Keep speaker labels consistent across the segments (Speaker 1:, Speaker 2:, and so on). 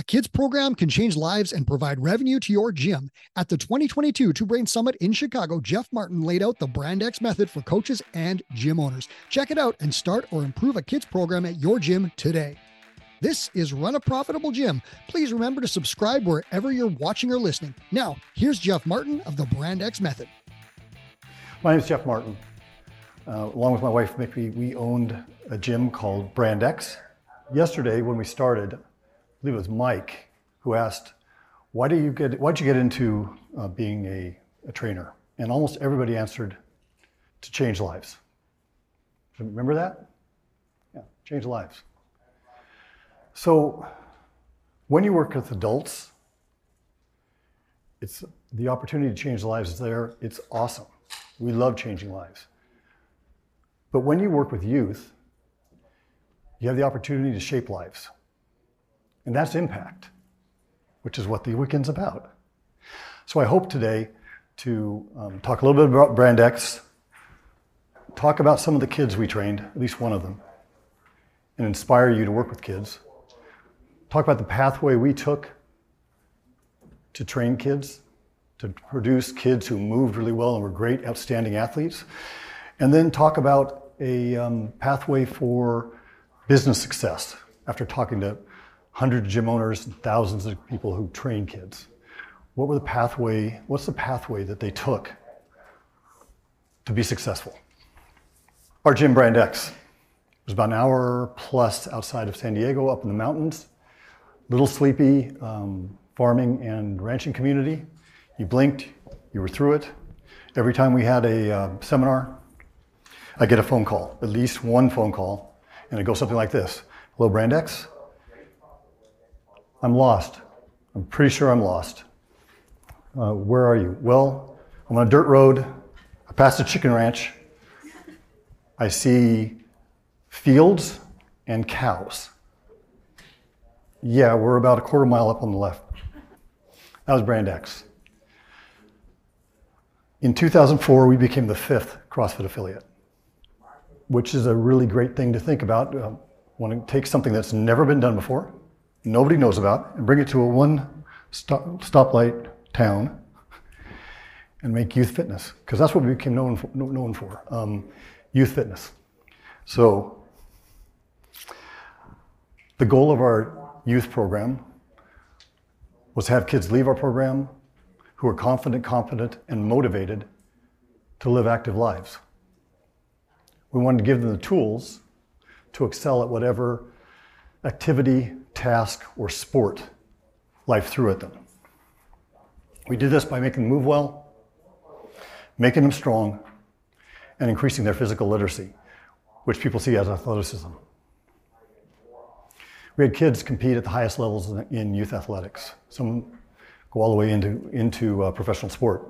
Speaker 1: A kids program can change lives and provide revenue to your gym. At the 2022 Two Brain Summit in Chicago, Jeff Martin laid out the Brand X method for coaches and gym owners. Check it out and start or improve a kids program at your gym today. This is Run a Profitable Gym. Please remember to subscribe wherever you're watching or listening. Now, here's Jeff Martin of the Brand X Method.
Speaker 2: My name is Jeff Martin. Uh, along with my wife, Mikki, we owned a gym called Brand X. Yesterday, when we started, I believe it was Mike who asked, "Why do you get? Why'd you get into uh, being a, a trainer?" And almost everybody answered, "To change lives." Remember that? Yeah, change lives. So, when you work with adults, it's the opportunity to change lives is there. It's awesome. We love changing lives. But when you work with youth, you have the opportunity to shape lives. And that's impact, which is what the weekend's about. So I hope today to um, talk a little bit about Brand X, talk about some of the kids we trained, at least one of them, and inspire you to work with kids. Talk about the pathway we took to train kids, to produce kids who moved really well and were great, outstanding athletes. And then talk about a um, pathway for business success after talking to hundreds of gym owners and thousands of people who train kids. What were the pathway, what's the pathway that they took to be successful? Our gym Brand X was about an hour plus outside of San Diego, up in the mountains. Little sleepy um, farming and ranching community. You blinked, you were through it. Every time we had a uh, seminar, I get a phone call, at least one phone call, and it goes something like this Hello, Brand X. I'm lost. I'm pretty sure I'm lost. Uh, where are you? Well, I'm on a dirt road. I passed a chicken ranch. I see fields and cows. Yeah, we're about a quarter mile up on the left. That was Brand X. In 2004, we became the fifth CrossFit affiliate, which is a really great thing to think about. Um, when it takes something that's never been done before, nobody knows about and bring it to a one stop, stoplight town and make youth fitness because that's what we became known for, known for um, youth fitness. So the goal of our youth program was to have kids leave our program who are confident, competent, and motivated to live active lives. We wanted to give them the tools to excel at whatever activity, task, or sport life threw at them. We did this by making them move well, making them strong, and increasing their physical literacy, which people see as athleticism. We had kids compete at the highest levels in youth athletics. Some go all the way into, into uh, professional sport.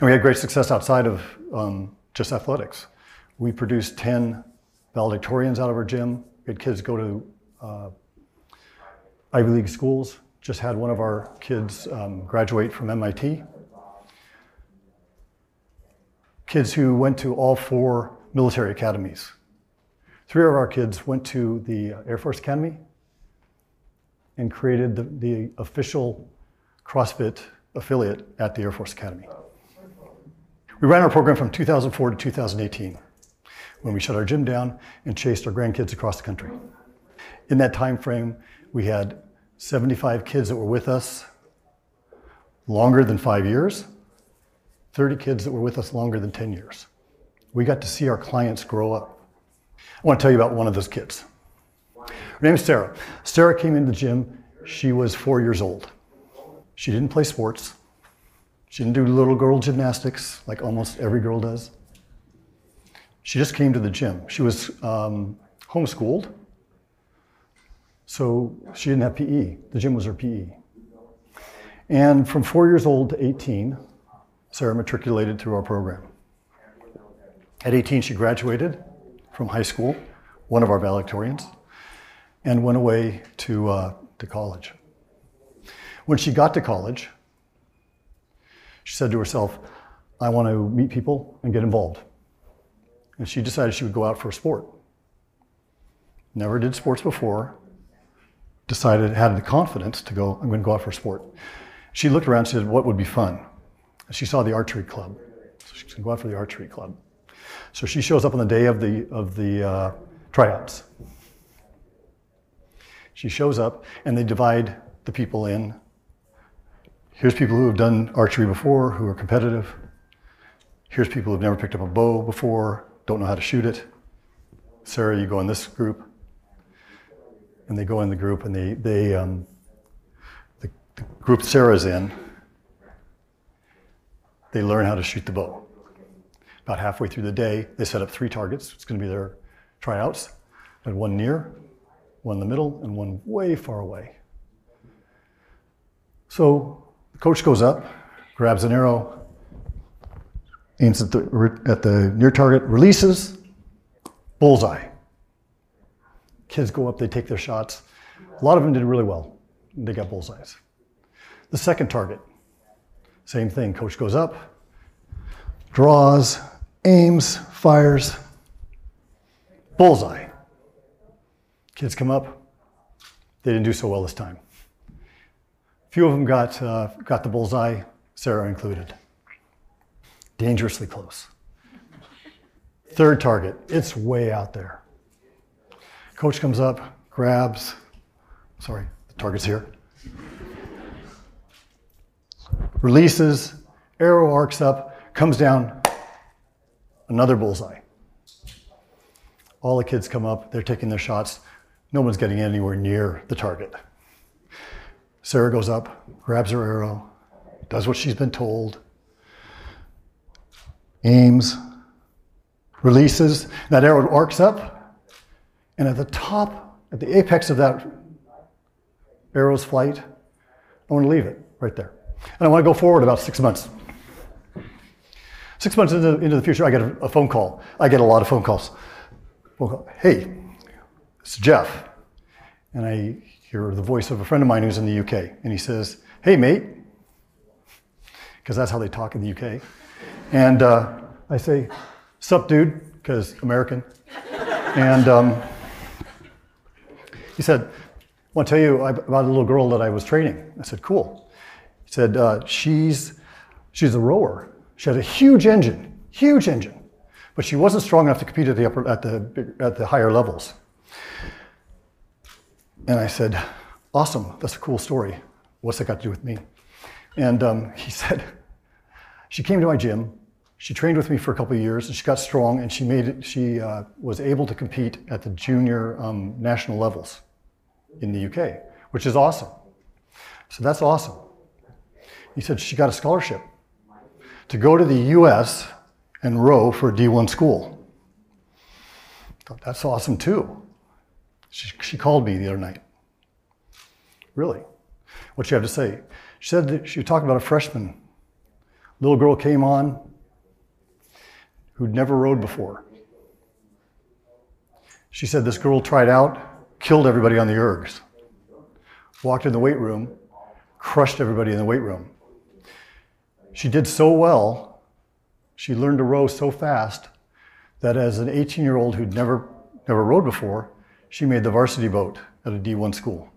Speaker 2: And we had great success outside of um, just athletics. We produced 10 valedictorians out of our gym. We had kids go to uh, Ivy League schools. Just had one of our kids um, graduate from MIT. Kids who went to all four military academies. Three of our kids went to the Air Force Academy and created the, the official CrossFit affiliate at the Air Force Academy. We ran our program from 2004 to 2018 when we shut our gym down and chased our grandkids across the country. In that time frame, we had 75 kids that were with us longer than five years, 30 kids that were with us longer than 10 years. We got to see our clients grow up. I want to tell you about one of those kids. Her name is Sarah. Sarah came into the gym, she was four years old. She didn't play sports. She didn't do little girl gymnastics like almost every girl does. She just came to the gym. She was um, homeschooled, so she didn't have PE. The gym was her PE. And from four years old to 18, Sarah matriculated through our program. At 18, she graduated from high school, one of our valedictorians, and went away to, uh, to college. When she got to college, she said to herself, I want to meet people and get involved. And she decided she would go out for a sport. Never did sports before, decided, had the confidence to go, I'm going to go out for a sport. She looked around and said, What would be fun? She saw the archery club. So she's going to go out for the archery club. So she shows up on the day of the, of the uh, tryouts. She shows up, and they divide the people in. Here's people who have done archery before, who are competitive. Here's people who've never picked up a bow before, don't know how to shoot it. Sarah, you go in this group. And they go in the group, and they, they um, the, the group Sarah's in, they learn how to shoot the bow. About halfway through the day, they set up three targets. It's going to be their tryouts. And one near, one in the middle, and one way far away. So the coach goes up, grabs an arrow, aims at the, at the near target, releases, bullseye. Kids go up, they take their shots. A lot of them did really well. They got bullseyes. The second target, same thing. Coach goes up, draws, aims, fires, bullseye. Kids come up, they didn't do so well this time. A few of them got, uh, got the bullseye, Sarah included. Dangerously close. Third target, it's way out there. Coach comes up, grabs, sorry, the target's here. Releases, arrow arcs up, comes down, another bullseye. All the kids come up, they're taking their shots. No one's getting anywhere near the target. Sarah goes up, grabs her arrow, does what she's been told, aims, releases. That arrow arcs up, and at the top, at the apex of that arrow's flight, I want to leave it right there. And I want to go forward about six months. Six months into, into the future, I get a, a phone call. I get a lot of phone calls. Phone call. Hey, it's Jeff. And I hear the voice of a friend of mine who's in the UK. And he says, Hey, mate. Because that's how they talk in the UK. And uh, I say, Sup, dude, because American. And um, he said, I want to tell you about a little girl that I was training. I said, Cool. He said, uh, she's, she's a rower. She has a huge engine, huge engine, but she wasn't strong enough to compete at the, upper, at the, at the higher levels. And I said, Awesome, that's a cool story. What's that got to do with me? And um, he said, She came to my gym. She trained with me for a couple of years, and she got strong, and she made it. She uh, was able to compete at the junior um, national levels in the UK, which is awesome. So that's awesome. He said she got a scholarship to go to the US and row for a D1 school. Thought that's awesome too. She, she called me the other night. Really? What you have to say? She said that she talked about a freshman. Little girl came on who'd never rowed before. She said this girl tried out, killed everybody on the ergs, walked in the weight room, crushed everybody in the weight room. She did so well, she learned to row so fast that as an 18 year old who'd never, never rowed before, she made the varsity boat at a D1 school.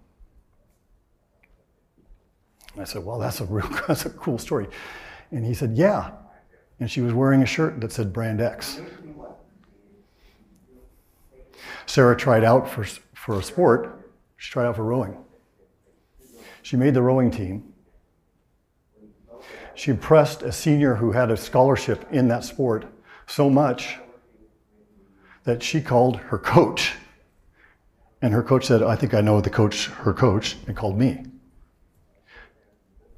Speaker 2: And I said, Well, that's a, real, that's a cool story. And he said, Yeah. And she was wearing a shirt that said Brand X. Sarah tried out for, for a sport, she tried out for rowing. She made the rowing team. She impressed a senior who had a scholarship in that sport so much that she called her coach. And her coach said, I think I know the coach, her coach, and called me.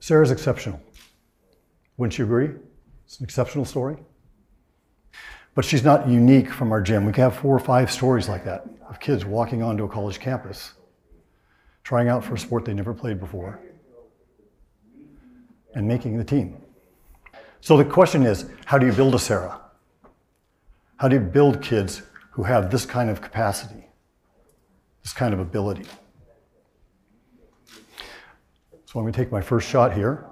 Speaker 2: Sarah's exceptional. Wouldn't you agree? It's an exceptional story. But she's not unique from our gym. We can have four or five stories like that of kids walking onto a college campus, trying out for a sport they never played before, and making the team. So the question is how do you build a Sarah? How do you build kids who have this kind of capacity, this kind of ability? So I'm going to take my first shot here.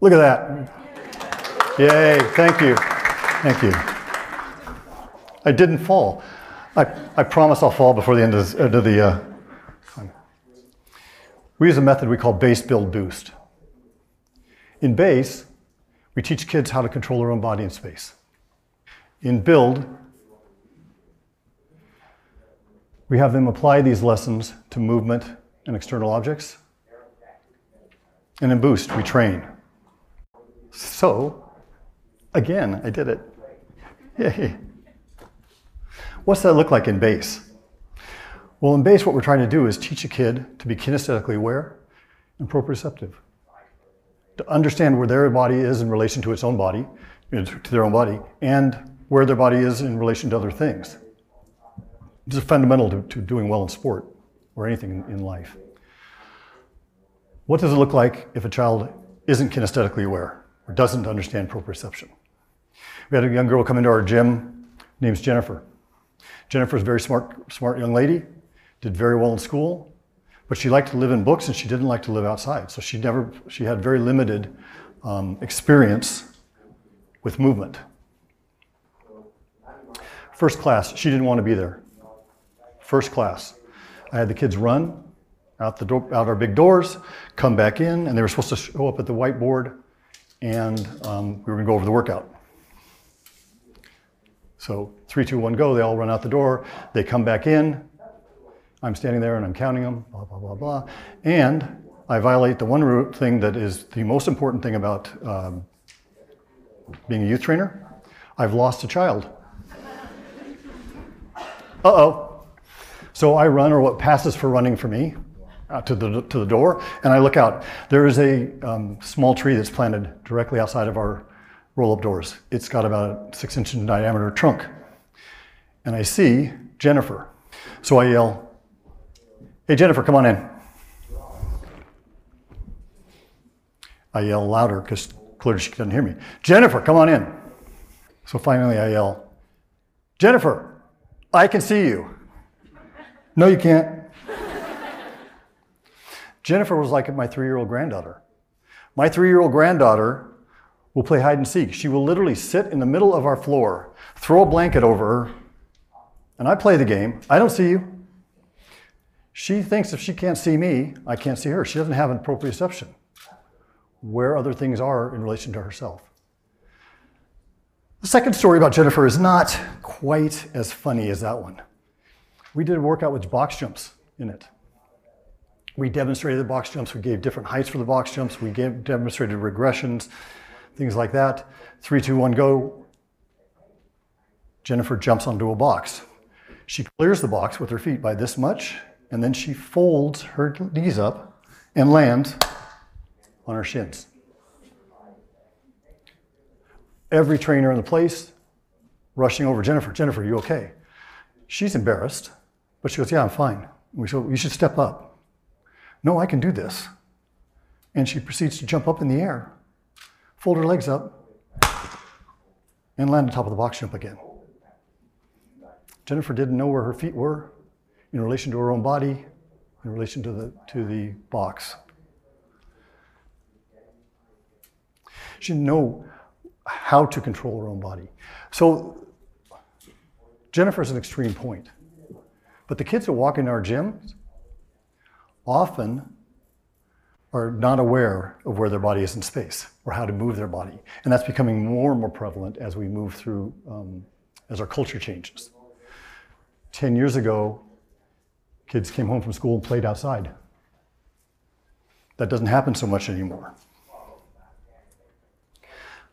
Speaker 2: Look at that. Yay, thank you. Thank you. I didn't fall. I, I promise I'll fall before the end of, end of the uh. We use a method we call base build boost. In base, we teach kids how to control their own body in space. In build, we have them apply these lessons to movement and external objects. And in boost, we train. So, again, I did it. Yay. What's that look like in base? Well, in base, what we're trying to do is teach a kid to be kinesthetically aware and proprioceptive, to understand where their body is in relation to its own body, to their own body, and where their body is in relation to other things. Is fundamental to, to doing well in sport or anything in, in life. What does it look like if a child isn't kinesthetically aware or doesn't understand proprioception? We had a young girl come into our gym, name's Jennifer. Jennifer's a very smart, smart young lady, did very well in school, but she liked to live in books and she didn't like to live outside. So she never, she had very limited um, experience with movement. First class, she didn't want to be there. First class. I had the kids run out the door, out our big doors, come back in, and they were supposed to show up at the whiteboard, and um, we were going to go over the workout. So three, two, one, go. They all run out the door. They come back in. I'm standing there and I'm counting them. Blah blah blah blah. And I violate the one thing that is the most important thing about um, being a youth trainer. I've lost a child. Uh oh. So I run, or what passes for running for me, uh, to, the, to the door, and I look out. There is a um, small tree that's planted directly outside of our roll up doors. It's got about a six inch in diameter trunk. And I see Jennifer. So I yell, Hey, Jennifer, come on in. I yell louder because clearly she doesn't hear me. Jennifer, come on in. So finally I yell, Jennifer, I can see you. No, you can't. Jennifer was like my three year old granddaughter. My three year old granddaughter will play hide and seek. She will literally sit in the middle of our floor, throw a blanket over her, and I play the game. I don't see you. She thinks if she can't see me, I can't see her. She doesn't have an proprioception where other things are in relation to herself. The second story about Jennifer is not quite as funny as that one. We did a workout with box jumps in it. We demonstrated the box jumps. We gave different heights for the box jumps. We gave, demonstrated regressions things like that. Three, two, one, go. Jennifer jumps onto a box. She clears the box with her feet by this much, and then she folds her knees up and lands on her shins. Every trainer in the place rushing over Jennifer. Jennifer, you okay? She's embarrassed, but she goes, Yeah, I'm fine. We said, You should step up. No, I can do this. And she proceeds to jump up in the air fold her legs up, and land on top of the box jump again. Jennifer didn't know where her feet were in relation to her own body, in relation to the, to the box. She didn't know how to control her own body. So Jennifer's an extreme point. But the kids that walk in our gym often are not aware of where their body is in space or how to move their body. And that's becoming more and more prevalent as we move through, um, as our culture changes. 10 years ago, kids came home from school and played outside. That doesn't happen so much anymore.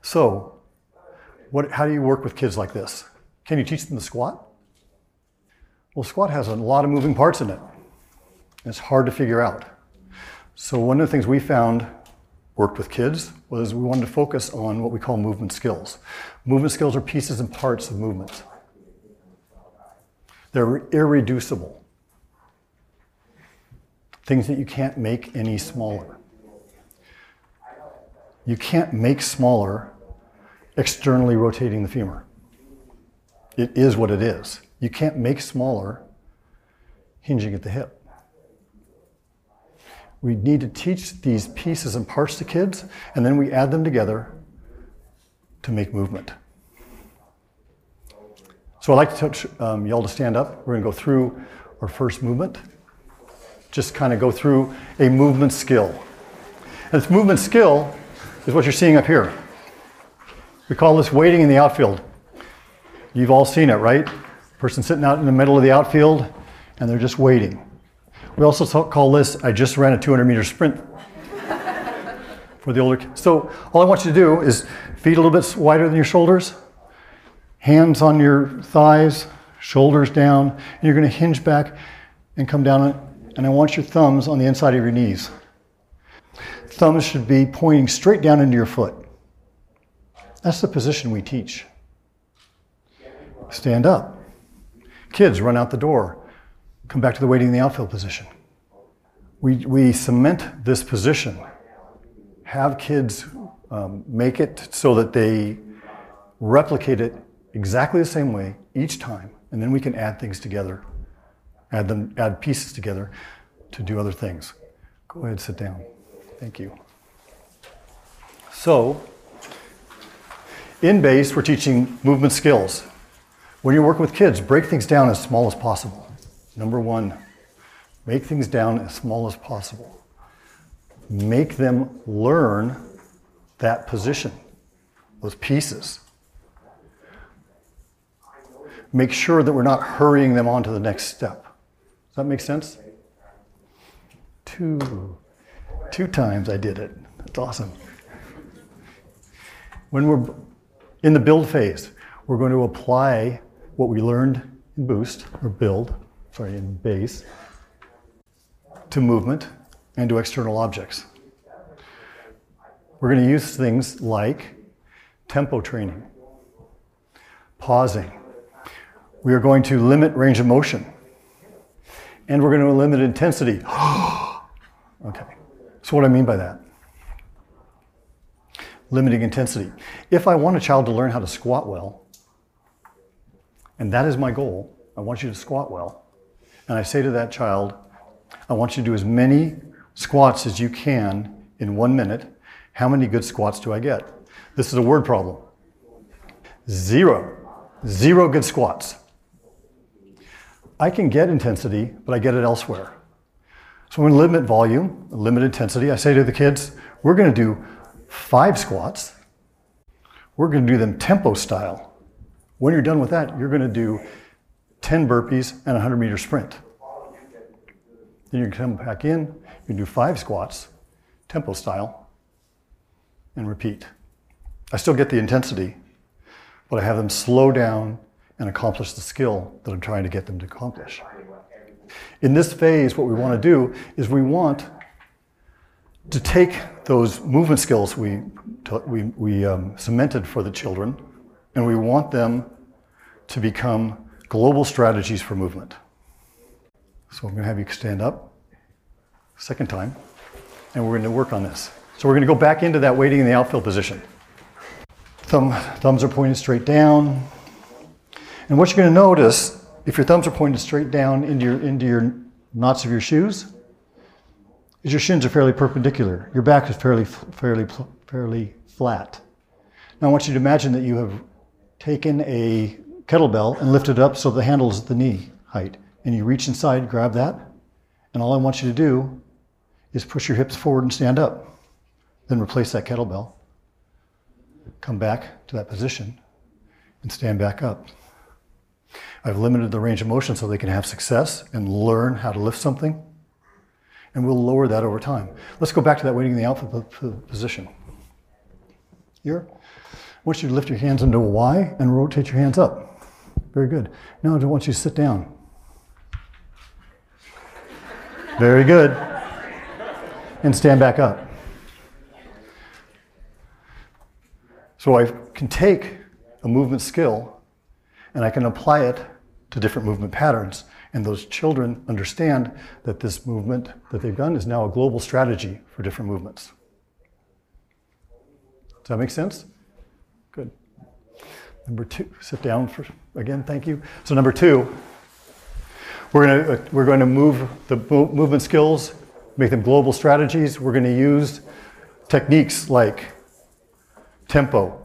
Speaker 2: So, what, how do you work with kids like this? Can you teach them to squat? Well, squat has a lot of moving parts in it. It's hard to figure out. So one of the things we found worked with kids was we wanted to focus on what we call movement skills. Movement skills are pieces and parts of movement. They're irreducible. Things that you can't make any smaller. You can't make smaller externally rotating the femur. It is what it is. You can't make smaller hinging at the hip. We need to teach these pieces and parts to kids, and then we add them together to make movement. So I'd like to touch um, y'all to stand up. We're going to go through our first movement. Just kind of go through a movement skill. And this movement skill is what you're seeing up here. We call this waiting in the outfield. You've all seen it, right? Person sitting out in the middle of the outfield and they're just waiting. We also call this I just ran a 200 meter sprint for the older. So all I want you to do is feet a little bit wider than your shoulders, hands on your thighs, shoulders down, and you're going to hinge back and come down. And I want your thumbs on the inside of your knees. Thumbs should be pointing straight down into your foot. That's the position we teach. Stand up. Kids, run out the door. Come back to the waiting in the outfield position. We, we cement this position. Have kids um, make it so that they replicate it exactly the same way each time, and then we can add things together, add them, add pieces together to do other things. Go ahead, sit down. Thank you. So, in base, we're teaching movement skills. When you're working with kids, break things down as small as possible. Number one, make things down as small as possible. Make them learn that position, those pieces. Make sure that we're not hurrying them on to the next step. Does that make sense? Two, two times I did it. That's awesome. When we're in the build phase, we're going to apply what we learned in boost or build, sorry, in base to movement and to external objects. We're going to use things like tempo training, pausing. We are going to limit range of motion. And we're going to limit intensity. okay. So, what do I mean by that? Limiting intensity. If I want a child to learn how to squat well, and that is my goal, I want you to squat well. And I say to that child, I want you to do as many squats as you can in one minute how many good squats do I get? This is a word problem. Zero. Zero good squats. I can get intensity, but I get it elsewhere. So I'm going to limit volume, limit intensity. I say to the kids, we're going to do five squats. We're going to do them tempo style. When you're done with that, you're going to do 10 burpees and a 100 meter sprint. Then you come back in, you do five squats, tempo style, and repeat. I still get the intensity, but I have them slow down and accomplish the skill that I'm trying to get them to accomplish. In this phase, what we want to do is we want to take those movement skills we, we, we um, cemented for the children, and we want them to become global strategies for movement. So I'm going to have you stand up, second time, and we're going to work on this. So we're going to go back into that waiting in the outfield position. Thumb, thumbs are pointed straight down. And what you're going to notice, if your thumbs are pointed straight down into your, into your knots of your shoes, is your shins are fairly perpendicular. Your back is fairly, fairly, fairly flat. Now I want you to imagine that you have taken a kettlebell and lift it up so the handle is at the knee height. And you reach inside, grab that, and all I want you to do is push your hips forward and stand up. Then replace that kettlebell. Come back to that position and stand back up. I've limited the range of motion so they can have success and learn how to lift something. And we'll lower that over time. Let's go back to that waiting in the outfield position. Here. I want you to lift your hands into a Y and rotate your hands up. Very good. Now I want you to sit down. Very good. And stand back up. So I can take a movement skill and I can apply it to different movement patterns. And those children understand that this movement that they've done is now a global strategy for different movements. Does that make sense? Good. Number two, sit down for, again, thank you. So number two, we're going to, uh, we're going to move the movement skills, make them global strategies. We're going to use techniques like tempo,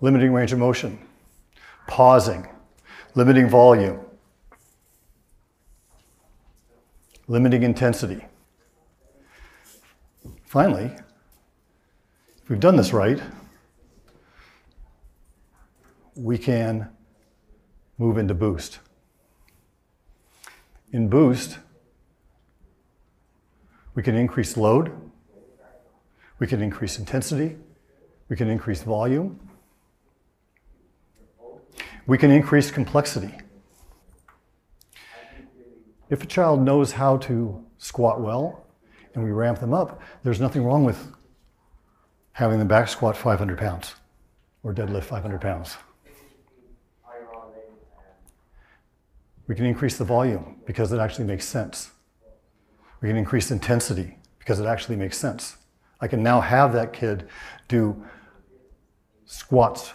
Speaker 2: limiting range of motion, pausing, limiting volume, limiting intensity. Finally, if we've done this right, we can move into boost. In boost, we can increase load, we can increase intensity, we can increase volume, we can increase complexity. If a child knows how to squat well and we ramp them up, there's nothing wrong with having them back squat 500 pounds or deadlift 500 pounds. We can increase the volume because it actually makes sense. We can increase intensity because it actually makes sense. I can now have that kid do squats,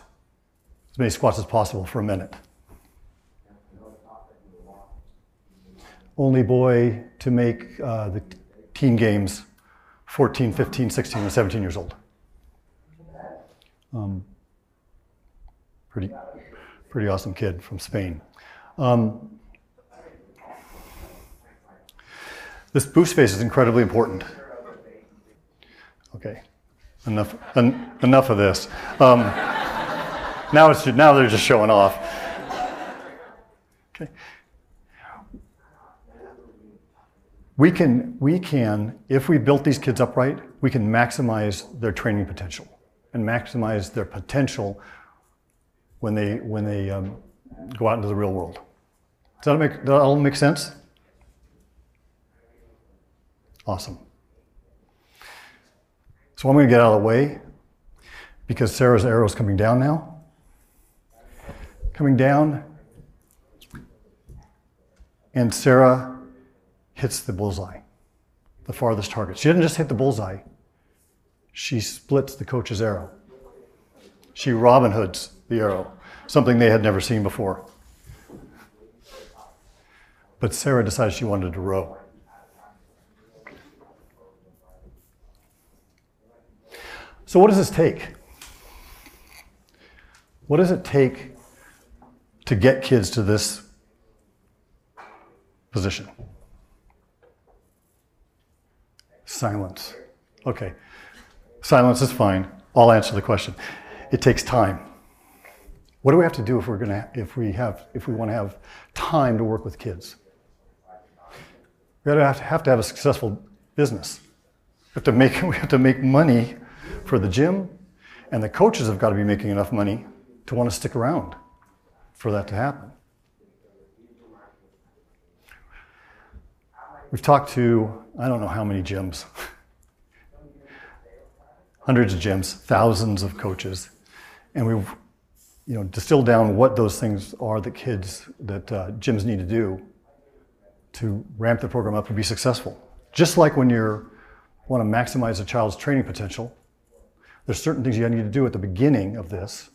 Speaker 2: as many squats as possible for a minute. Only boy to make uh, the teen games 14, 15, 16, and 17 years old. Um, pretty, pretty awesome kid from Spain. Um, this boost phase is incredibly important. Okay, enough, en- enough of this. Um, now, it's, now they're just showing off. Okay. We can, we can, if we built these kids up right, we can maximize their training potential and maximize their potential when they, when they um, go out into the real world. Does that, make, that all make sense? Awesome. So I'm going to get out of the way because Sarah's arrow is coming down now. Coming down, and Sarah hits the bullseye, the farthest target. She didn't just hit the bullseye, she splits the coach's arrow. She Robin Hoods the arrow, something they had never seen before. But Sarah decided she wanted to row. So, what does this take? What does it take to get kids to this position? Silence. Okay. Silence is fine. I'll answer the question. It takes time. What do we have to do if we're gonna if we have if we want to have time to work with kids? We have to have to have a successful business. We have to make we have to make money for the gym, and the coaches have got to be making enough money to want to stick around for that to happen. We've talked to, I don't know how many gyms, hundreds of gyms, thousands of coaches, and we've you know, distilled down what those things are that kids, that uh, gyms need to do to ramp the program up and be successful. Just like when you want to maximize a child's training potential, there's certain things you need to do at the beginning of this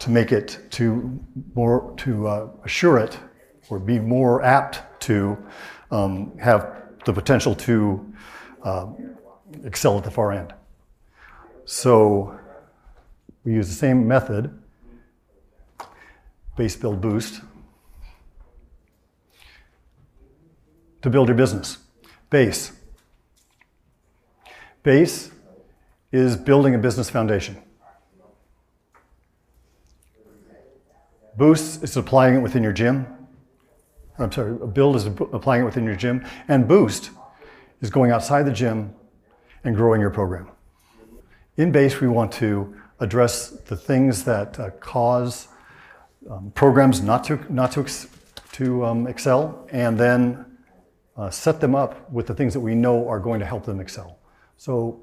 Speaker 2: to make it to more to uh, assure it or be more apt to um, have the potential to uh, excel at the far end. So we use the same method, base build boost, to build your business. Base Base is building a business foundation. Boost is applying it within your gym. I'm sorry, build is applying it within your gym. And boost is going outside the gym and growing your program. In base, we want to address the things that uh, cause um, programs not to, not to, ex- to um, excel, and then uh, set them up with the things that we know are going to help them excel. So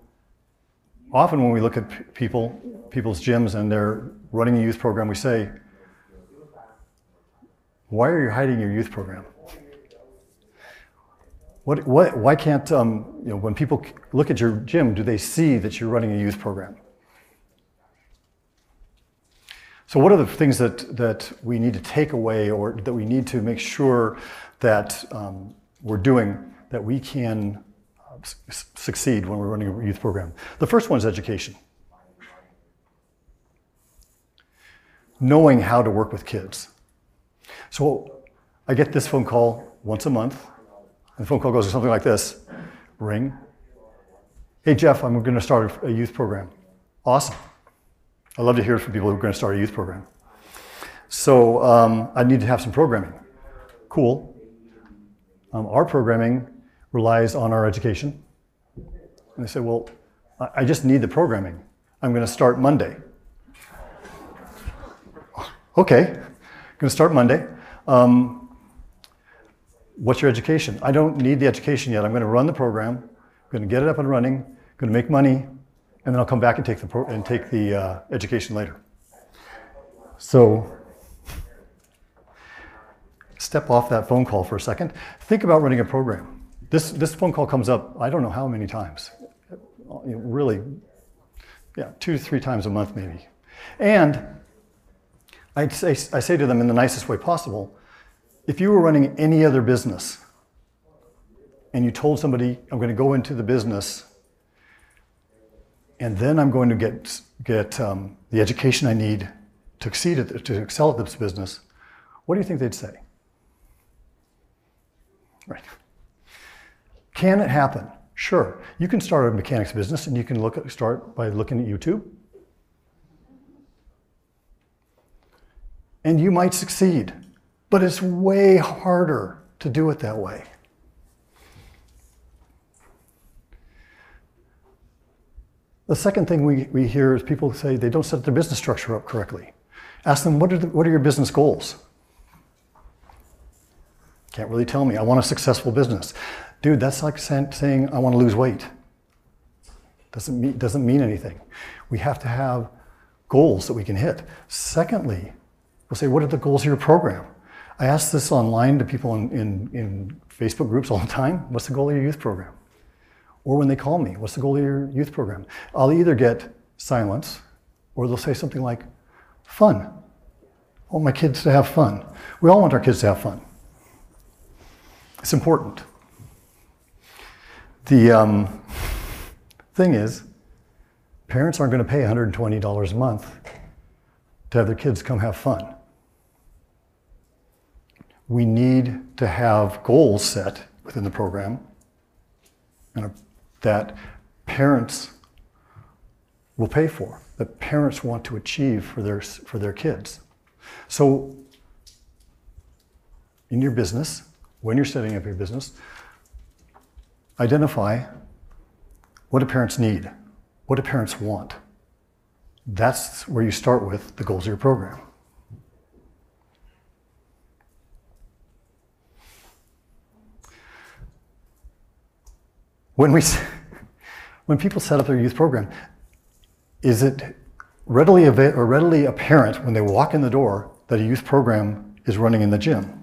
Speaker 2: often when we look at people, people's gyms and they're running a youth program, we say, why are you hiding your youth program? What, what, why can't, um, you know, when people look at your gym, do they see that you're running a youth program? So, what are the things that, that we need to take away or that we need to make sure that um, we're doing that we can succeed when we're running a youth program. The first one is education. knowing how to work with kids. So I get this phone call once a month, and the phone call goes something like this ring. Hey, Jeff, I'm going to start a youth program. Awesome. I love to hear from people who are going to start a youth program. So um, I need to have some programming. Cool. Um, our programming relies on our education. And they said, well, I just need the programming. I'm going to start Monday. Okay, going to start Monday. Um, what's your education? I don't need the education yet. I'm going to run the program. I'm going to get it up and running. I'm going to make money, and then I'll come back and take the pro- and take the uh, education later. So step off that phone call for a second. Think about running a program. This, this phone call comes up, I don't know how many times. Really, yeah, two to three times a month maybe. And I say, I say to them in the nicest way possible if you were running any other business and you told somebody, I'm going to go into the business and then I'm going to get, get um, the education I need to, exceed at, to excel at this business, what do you think they'd say? Right. Can it happen? Sure. You can start a mechanics business and you can look at, start by looking at YouTube. And you might succeed, but it's way harder to do it that way. The second thing we, we hear is people say they don't set their business structure up correctly. Ask them, what are, the, what are your business goals? Can't really tell me. I want a successful business. Dude, that's like saying I want to lose weight. Doesn't mean, doesn't mean anything. We have to have goals that we can hit. Secondly, we'll say, what are the goals of your program? I ask this online to people in, in, in Facebook groups all the time. What's the goal of your youth program? Or when they call me, what's the goal of your youth program? I'll either get silence or they'll say something like, fun. I want my kids to have fun. We all want our kids to have fun. It's important. The um, thing is, parents aren't going to pay $120 a month to have their kids come have fun. We need to have goals set within the program and that parents will pay for, that parents want to achieve for their, for their kids. So, in your business, when you're setting up your business, identify what do parents need? What do parents want? That's where you start with the goals of your program. When, we, when people set up their youth program, is it readily, readily apparent when they walk in the door that a youth program is running in the gym?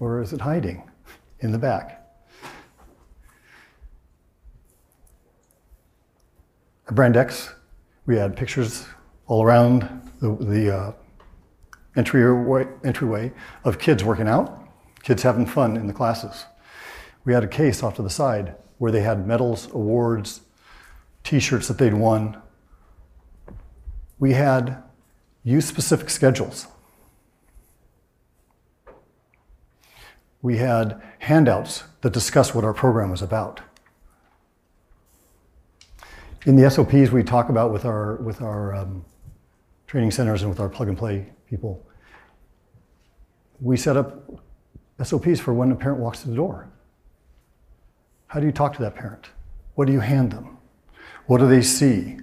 Speaker 2: Or is it hiding in the back? At Brand X, we had pictures all around the, the uh, entryway, entryway of kids working out, kids having fun in the classes. We had a case off to the side where they had medals, awards, t shirts that they'd won. We had youth specific schedules we had handouts that discussed what our program was about. In the SOPs we talk about with our, with our um, training centers and with our plug and play people, we set up SOPs for when a parent walks to the door. How do you talk to that parent? What do you hand them? What do they see?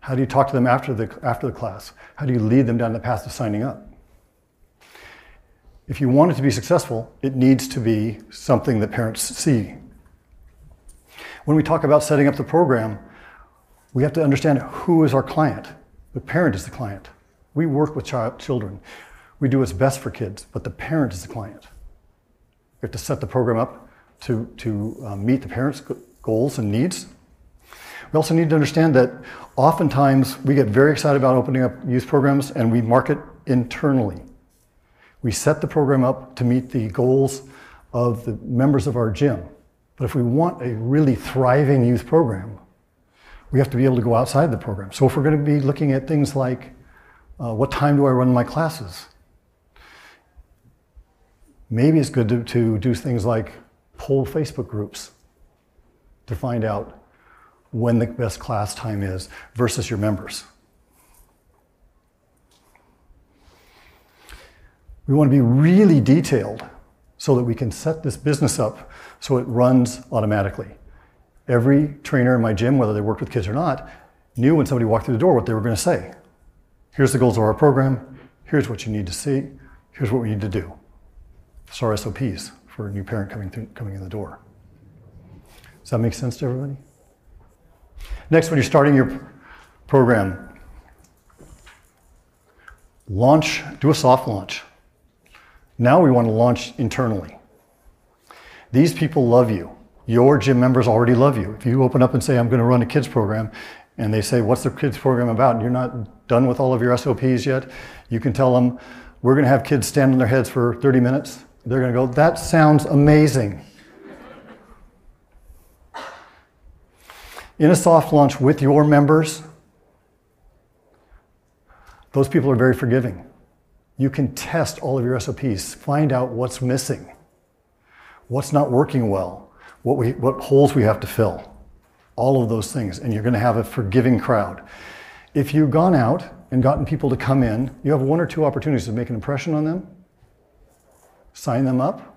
Speaker 2: How do you talk to them after the, after the class? How do you lead them down the path of signing up? If you want it to be successful, it needs to be something that parents see. When we talk about setting up the program, we have to understand who is our client. The parent is the client. We work with child, children. We do what's best for kids, but the parent is the client. We have to set the program up to, to uh, meet the parents' goals and needs. We also need to understand that oftentimes we get very excited about opening up youth programs and we market internally. We set the program up to meet the goals of the members of our gym. But if we want a really thriving youth program, We have to be able to go outside the program. So if we're going to be looking at things like uh, what time do I run my classes? Maybe it's good to, to do things like poll Facebook groups to find out when the best class time is versus your members. We want to be really detailed so that we can set this business up so it runs automatically. Every trainer in my gym, whether they worked with kids or not, knew when somebody walked through the door what they were going to say. Here's the goals of our program. Here's what you need to see. Here's what we need to do. It's our SOPs for a new parent coming, through, coming in the door. Does that make sense to everybody? Next, when you're starting your program, launch, do a soft launch. Now we want to launch internally. These people love you. Your gym members already love you. If you open up and say, I'm going to run a kids program, and they say, What's the kids program about? And you're not done with all of your SOPs yet, you can tell them, We're going to have kids stand on their heads for 30 minutes. They're going to go, That sounds amazing. In a soft launch with your members, those people are very forgiving you can test all of your SOPs, find out what's missing, what's not working well, what, we, what holes we have to fill, all of those things, and you're going to have a forgiving crowd. If you've gone out and gotten people to come in, you have one or two opportunities to make an impression on them, sign them up,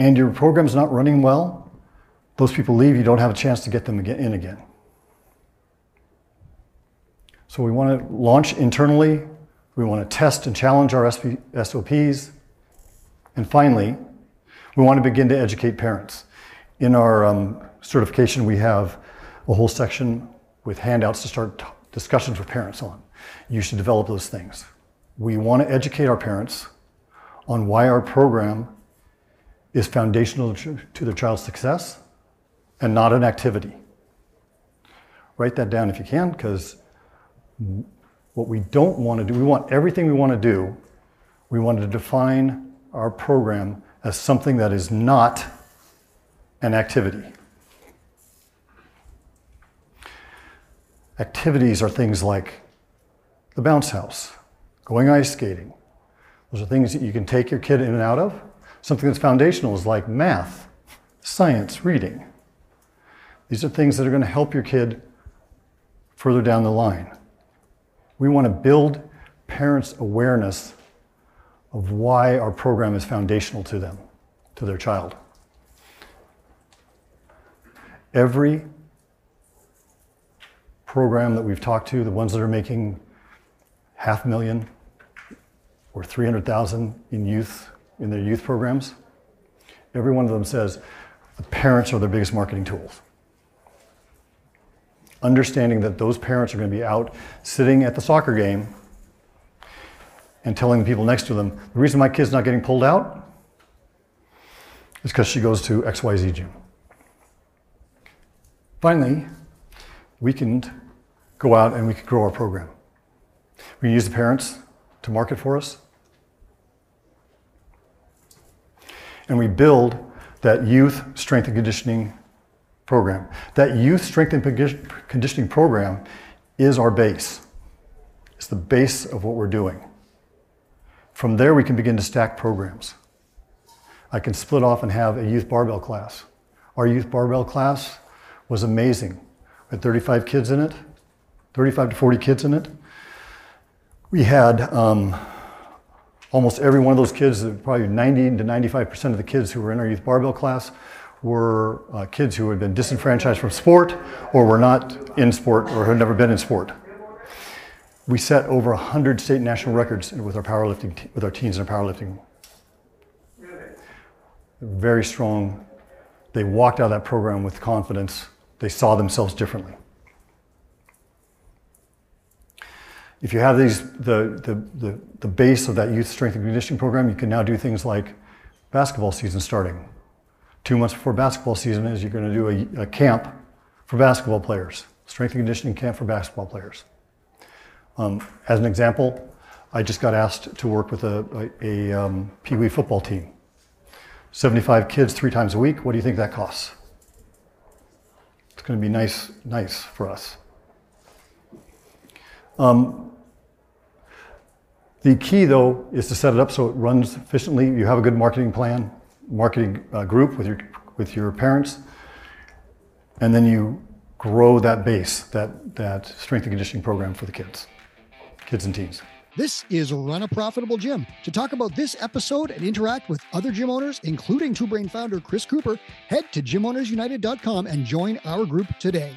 Speaker 2: and your program's not running well, those people leave, you don't have a chance to get them in again. So we want to launch internally, we want to test and challenge our SOPs, and finally, we want to begin to educate parents. In our um, certification, we have a whole section with handouts to start t- discussions with parents on. You should develop those things. We want to educate our parents on why our program is foundational to their child's success and not an activity. Write that down if you can, because what we don't want to do, we want everything we want to do, we want to define our program as something that is not an activity. Activities are things like the bounce house, going ice skating. Those are things that you can take your kid in and out of. Something that's foundational is like math, science, reading. These are things that are going to help your kid further down the line. We want to build parents' awareness of why our program is foundational to them, to their child. Every program that we've talked to, the ones that are making half million or 300,000 in youth, in their youth programs, every one of them says the parents are their biggest marketing tools understanding that those parents are going to be out sitting at the soccer game and telling the people next to them, the reason my kid's not getting pulled out is because she goes to XYZ gym. Finally, we can go out and we can grow our program. We can use the parents to market for us. And we build that youth strength and conditioning program. That youth strength and conditioning program is our base. It's the base of what we're doing. From there, we can begin to stack programs. I can split off and have a youth barbell class. Our youth barbell class was amazing. We had 35 kids in it, 35 to 40 kids in it. We had um, almost every one of those kids, probably 90 to 95% of the kids who were in our youth barbell class were uh, kids who had been disenfranchised from sport or were not in sport or had never been in sport. We set over 100 state national records with our powerlifting, with our teens in our powerlifting. Very strong. They walked out of that program with confidence. They saw themselves differently. If you have these, the, the, the, the base of that youth strength and conditioning program, you can now do things like basketball season starting Two months before basketball season is you're going to do a, a camp for basketball players, strength and conditioning camp for basketball players. Um, as an example, I just got asked to work with a, a, a um, Pee Wee football team. 75 kids three times a week. What do you think that costs? It's going to be nice, nice for us. Um, the key, though, is to set it up so it runs efficiently. You have a good marketing plan, marketing uh, group with your with your parents, and then you grow that base, that that strength and conditioning program for the kids, kids and teens.
Speaker 1: This is Run a Profitable Gym. To talk about this episode and interact with other gym owners, including Two Brain founder Chris Cooper, head to gymownersunited.com and join our group today.